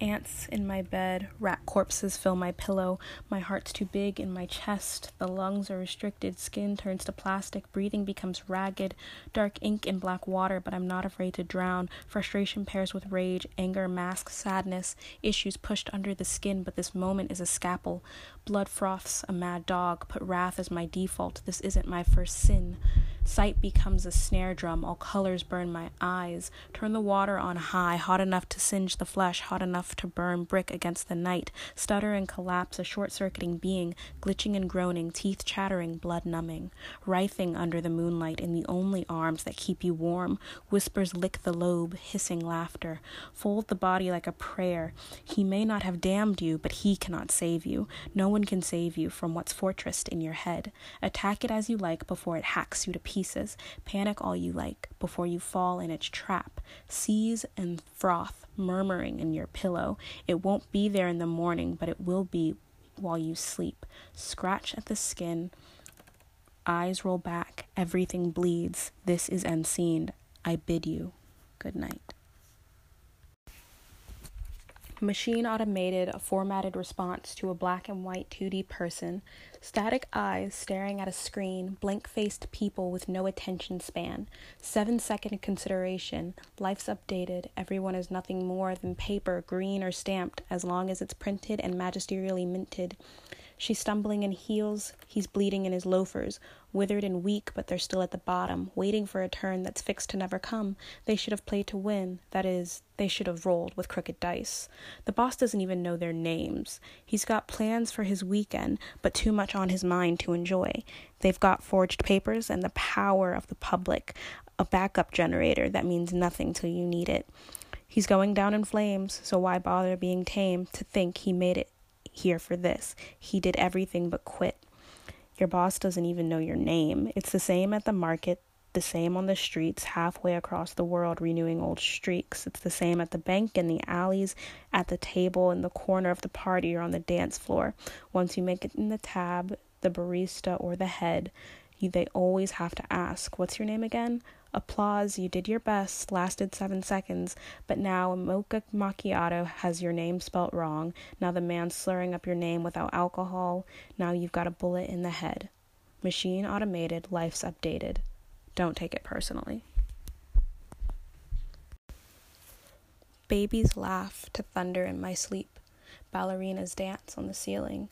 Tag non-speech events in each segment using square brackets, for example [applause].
Ants in my bed, rat corpses fill my pillow. My heart's too big in my chest. The lungs are restricted, skin turns to plastic, breathing becomes ragged. Dark ink in black water, but I'm not afraid to drown. Frustration pairs with rage, anger masks sadness, issues pushed under the skin, but this moment is a scalpel. Blood froths a mad dog, put wrath as my default. This isn't my first sin. Sight becomes a snare drum, all colors burn my eyes. Turn the water on high, hot enough to singe the flesh, hot enough to burn brick against the night. Stutter and collapse, a short circuiting being, glitching and groaning, teeth chattering, blood numbing. Writhing under the moonlight in the only arms that keep you warm. Whispers lick the lobe, hissing laughter. Fold the body like a prayer. He may not have damned you, but he cannot save you. No one can save you from what's fortressed in your head. Attack it as you like before it hacks you to pieces pieces. Panic all you like before you fall in its trap. Seize and froth, murmuring in your pillow. It won't be there in the morning, but it will be while you sleep. Scratch at the skin. Eyes roll back. Everything bleeds. This is unseen. I bid you good night. Machine automated a formatted response to a black and white 2D person, static eyes staring at a screen, blank faced people with no attention span, seven second consideration, life's updated, everyone is nothing more than paper, green or stamped, as long as it's printed and magisterially minted. She's stumbling in heels, he's bleeding in his loafers, withered and weak, but they're still at the bottom, waiting for a turn that's fixed to never come. They should have played to win. That is, they should have rolled with crooked dice. The boss doesn't even know their names. He's got plans for his weekend, but too much on his mind to enjoy. They've got forged papers and the power of the public, a backup generator that means nothing till you need it. He's going down in flames, so why bother being tame to think he made it here for this. He did everything but quit. Your boss doesn't even know your name. It's the same at the market, the same on the streets, halfway across the world, renewing old streaks. It's the same at the bank, in the alleys, at the table, in the corner of the party, or on the dance floor. Once you make it in the tab, the barista, or the head, you, they always have to ask, What's your name again? Applause, you did your best, lasted seven seconds, but now a mocha macchiato has your name spelt wrong. Now the man slurring up your name without alcohol. Now you've got a bullet in the head. Machine automated, life's updated. Don't take it personally. Babies laugh to thunder in my sleep. Ballerinas dance on the ceiling.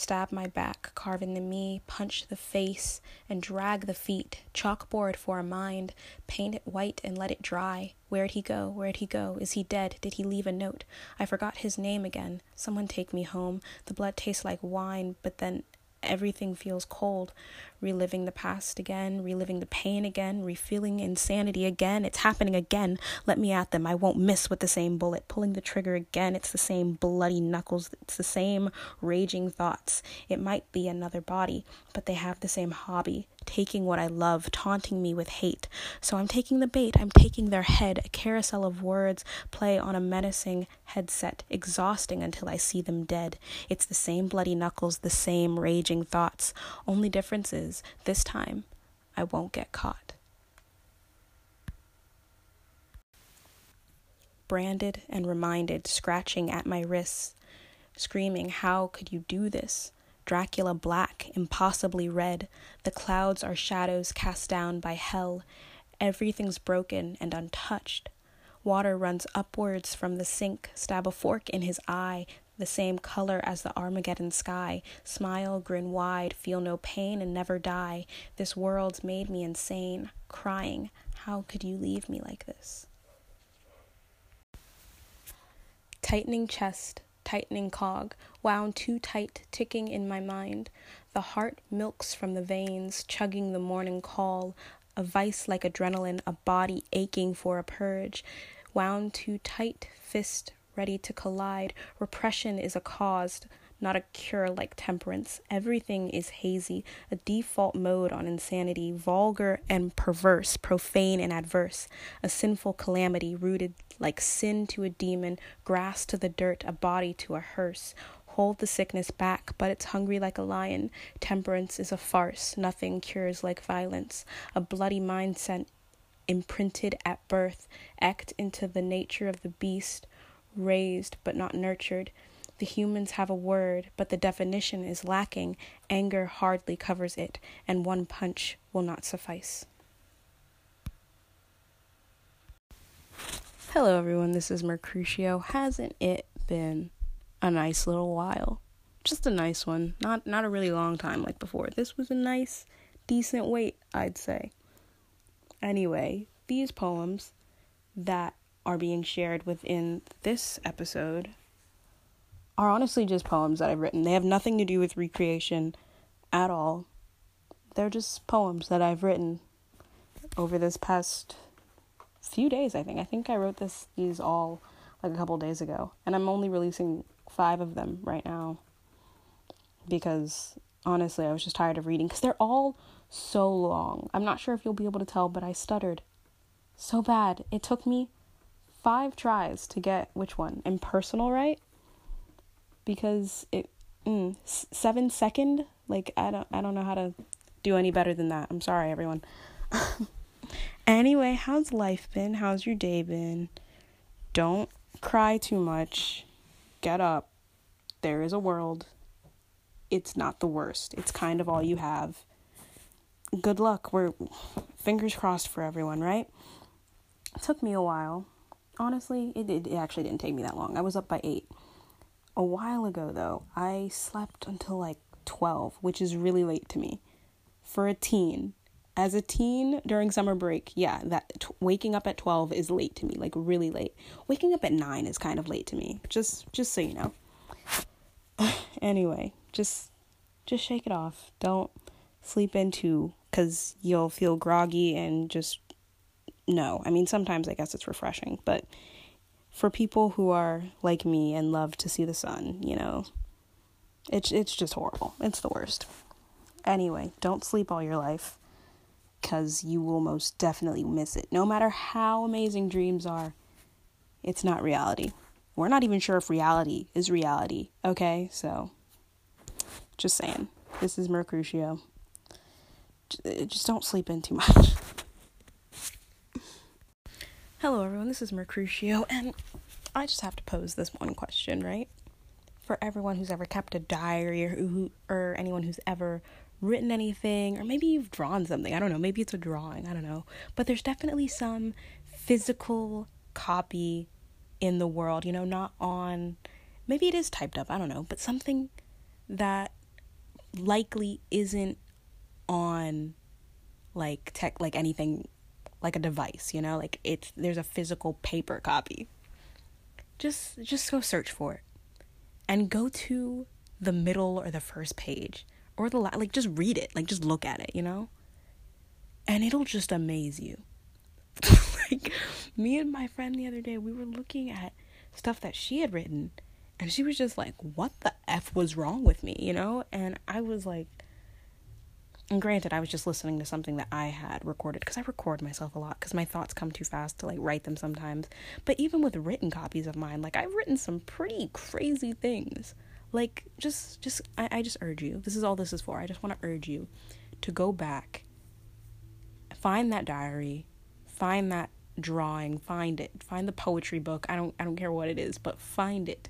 Stab my back, carve in the me, punch the face, and drag the feet. Chalkboard for a mind, paint it white and let it dry. Where'd he go? Where'd he go? Is he dead? Did he leave a note? I forgot his name again. Someone take me home. The blood tastes like wine, but then everything feels cold reliving the past again, reliving the pain again, refeeling insanity again. It's happening again. Let me at them. I won't miss with the same bullet. Pulling the trigger again. It's the same bloody knuckles. It's the same raging thoughts. It might be another body, but they have the same hobby taking what I love, taunting me with hate. So I'm taking the bait, I'm taking their head, a carousel of words play on a menacing headset, exhausting until I see them dead. It's the same bloody knuckles, the same raging thoughts. Only difference is is this time I won't get caught. Branded and reminded, scratching at my wrists, screaming, How could you do this? Dracula black, impossibly red. The clouds are shadows cast down by hell. Everything's broken and untouched. Water runs upwards from the sink, stab a fork in his eye, the same color as the Armageddon sky. Smile, grin wide, feel no pain, and never die. This world's made me insane, crying, How could you leave me like this? Tightening chest, tightening cog, wound too tight, ticking in my mind. The heart milks from the veins, chugging the morning call. A vice like adrenaline, a body aching for a purge. Wound too tight, fist ready to collide. Repression is a cause, not a cure like temperance. Everything is hazy, a default mode on insanity, vulgar and perverse, profane and adverse, a sinful calamity rooted like sin to a demon, grass to the dirt, a body to a hearse. Hold the sickness back, but it's hungry like a lion. Temperance is a farce, nothing cures like violence. A bloody mindset imprinted at birth, act into the nature of the beast raised but not nurtured. The humans have a word, but the definition is lacking. Anger hardly covers it, and one punch will not suffice. Hello, everyone. This is Mercutio. Hasn't it been a nice little while? Just a nice one. Not not a really long time like before. This was a nice, decent wait, I'd say. Anyway, these poems that are being shared within this episode are honestly just poems that I've written. They have nothing to do with recreation at all. They're just poems that I've written over this past few days, I think. I think I wrote this these all like a couple days ago, and I'm only releasing 5 of them right now because honestly, I was just tired of reading cuz they're all so long. I'm not sure if you'll be able to tell, but I stuttered so bad. It took me 5 tries to get which one? Impersonal right? because it mm, seven second like I don't I don't know how to do any better than that. I'm sorry everyone. [laughs] anyway, how's life been? How's your day been? Don't cry too much. Get up. There is a world. It's not the worst. It's kind of all you have. Good luck. We're fingers crossed for everyone, right? It took me a while. Honestly, it, it, it actually didn't take me that long. I was up by 8 a while ago, though, I slept until like 12, which is really late to me. For a teen, as a teen during summer break, yeah, that t- waking up at 12 is late to me, like really late. Waking up at 9 is kind of late to me. Just just so you know. [sighs] anyway, just just shake it off. Don't sleep into cuz you'll feel groggy and just no. I mean, sometimes I guess it's refreshing, but for people who are like me and love to see the sun, you know, it's it's just horrible. It's the worst. Anyway, don't sleep all your life cuz you will most definitely miss it. No matter how amazing dreams are, it's not reality. We're not even sure if reality is reality, okay? So just saying. This is Mercutio. Just don't sleep in too [laughs] much. Hello, everyone. This is Mercutio, and I just have to pose this one question, right? For everyone who's ever kept a diary, or who, or anyone who's ever written anything, or maybe you've drawn something. I don't know. Maybe it's a drawing. I don't know. But there's definitely some physical copy in the world. You know, not on. Maybe it is typed up. I don't know. But something that likely isn't on like tech like anything like a device, you know, like it's there's a physical paper copy. Just just go search for it. And go to the middle or the first page or the la- like just read it, like just look at it, you know? And it'll just amaze you. [laughs] like me and my friend the other day, we were looking at stuff that she had written and she was just like, "What the f was wrong with me?" you know? And I was like and granted, I was just listening to something that I had recorded because I record myself a lot because my thoughts come too fast to like write them sometimes. But even with written copies of mine, like I've written some pretty crazy things. Like just just I, I just urge you. This is all this is for. I just want to urge you to go back, find that diary, find that drawing, find it, find the poetry book. I don't I don't care what it is, but find it.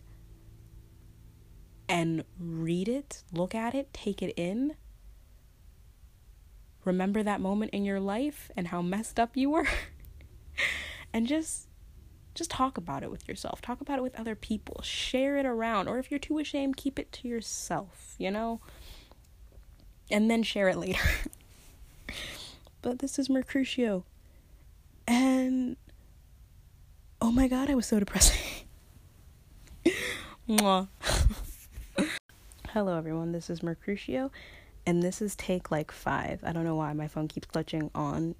And read it, look at it, take it in remember that moment in your life and how messed up you were? [laughs] And just just talk about it with yourself. Talk about it with other people. Share it around. Or if you're too ashamed keep it to yourself you know? And then share it later. [laughs] But this is mercutio. And oh my god i was so depressing. [laughs] Hello everyone. This is mercutio and this is take like five. I don't know why my phone keeps glitching on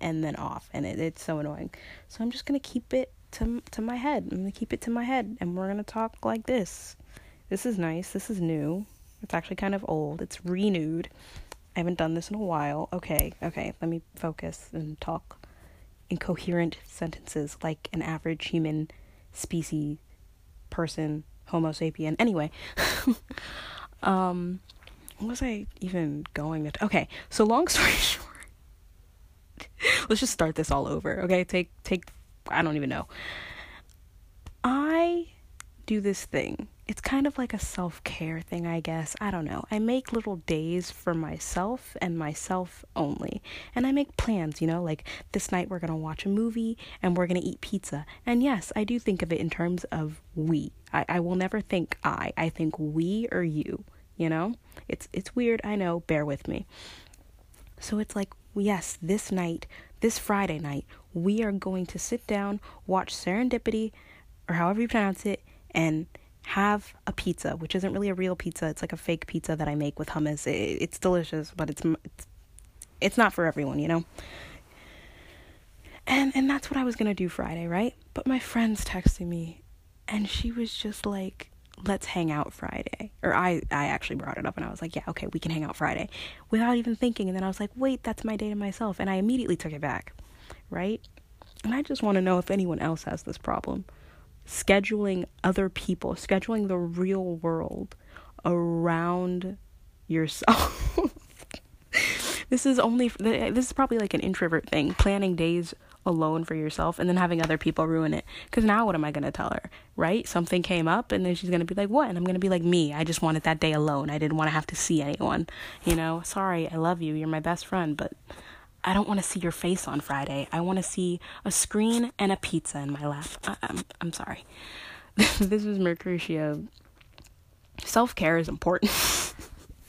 and then off, and it, it's so annoying. So I'm just gonna keep it to to my head. I'm gonna keep it to my head, and we're gonna talk like this. This is nice. This is new. It's actually kind of old. It's renewed. I haven't done this in a while. Okay, okay. Let me focus and talk in coherent sentences like an average human species person, Homo sapien. Anyway, [laughs] um was I even going to? Okay, so long story [laughs] short, let's just start this all over. Okay, take take. I don't even know. I do this thing. It's kind of like a self care thing, I guess. I don't know. I make little days for myself and myself only. And I make plans, you know, like this night we're going to watch a movie and we're going to eat pizza. And yes, I do think of it in terms of we. I, I will never think I. I think we or you, you know? It's it's weird, I know, bear with me. So it's like, yes, this night, this Friday night, we are going to sit down, watch Serendipity or however you pronounce it, and have a pizza, which isn't really a real pizza. It's like a fake pizza that I make with hummus. It, it's delicious, but it's, it's it's not for everyone, you know. And and that's what I was gonna do Friday, right? But my friends texted me, and she was just like, "Let's hang out Friday." Or I I actually brought it up, and I was like, "Yeah, okay, we can hang out Friday," without even thinking. And then I was like, "Wait, that's my day to myself," and I immediately took it back, right? And I just want to know if anyone else has this problem scheduling other people, scheduling the real world around yourself. [laughs] this is only this is probably like an introvert thing, planning days alone for yourself and then having other people ruin it. Cuz now what am I going to tell her? Right? Something came up and then she's going to be like, "What?" And I'm going to be like, "Me. I just wanted that day alone. I didn't want to have to see anyone." You know, sorry, I love you. You're my best friend, but I don't want to see your face on Friday. I want to see a screen and a pizza in my lap. I- am I'm, I'm sorry. [laughs] this is Mercutio. Self care is important. [laughs]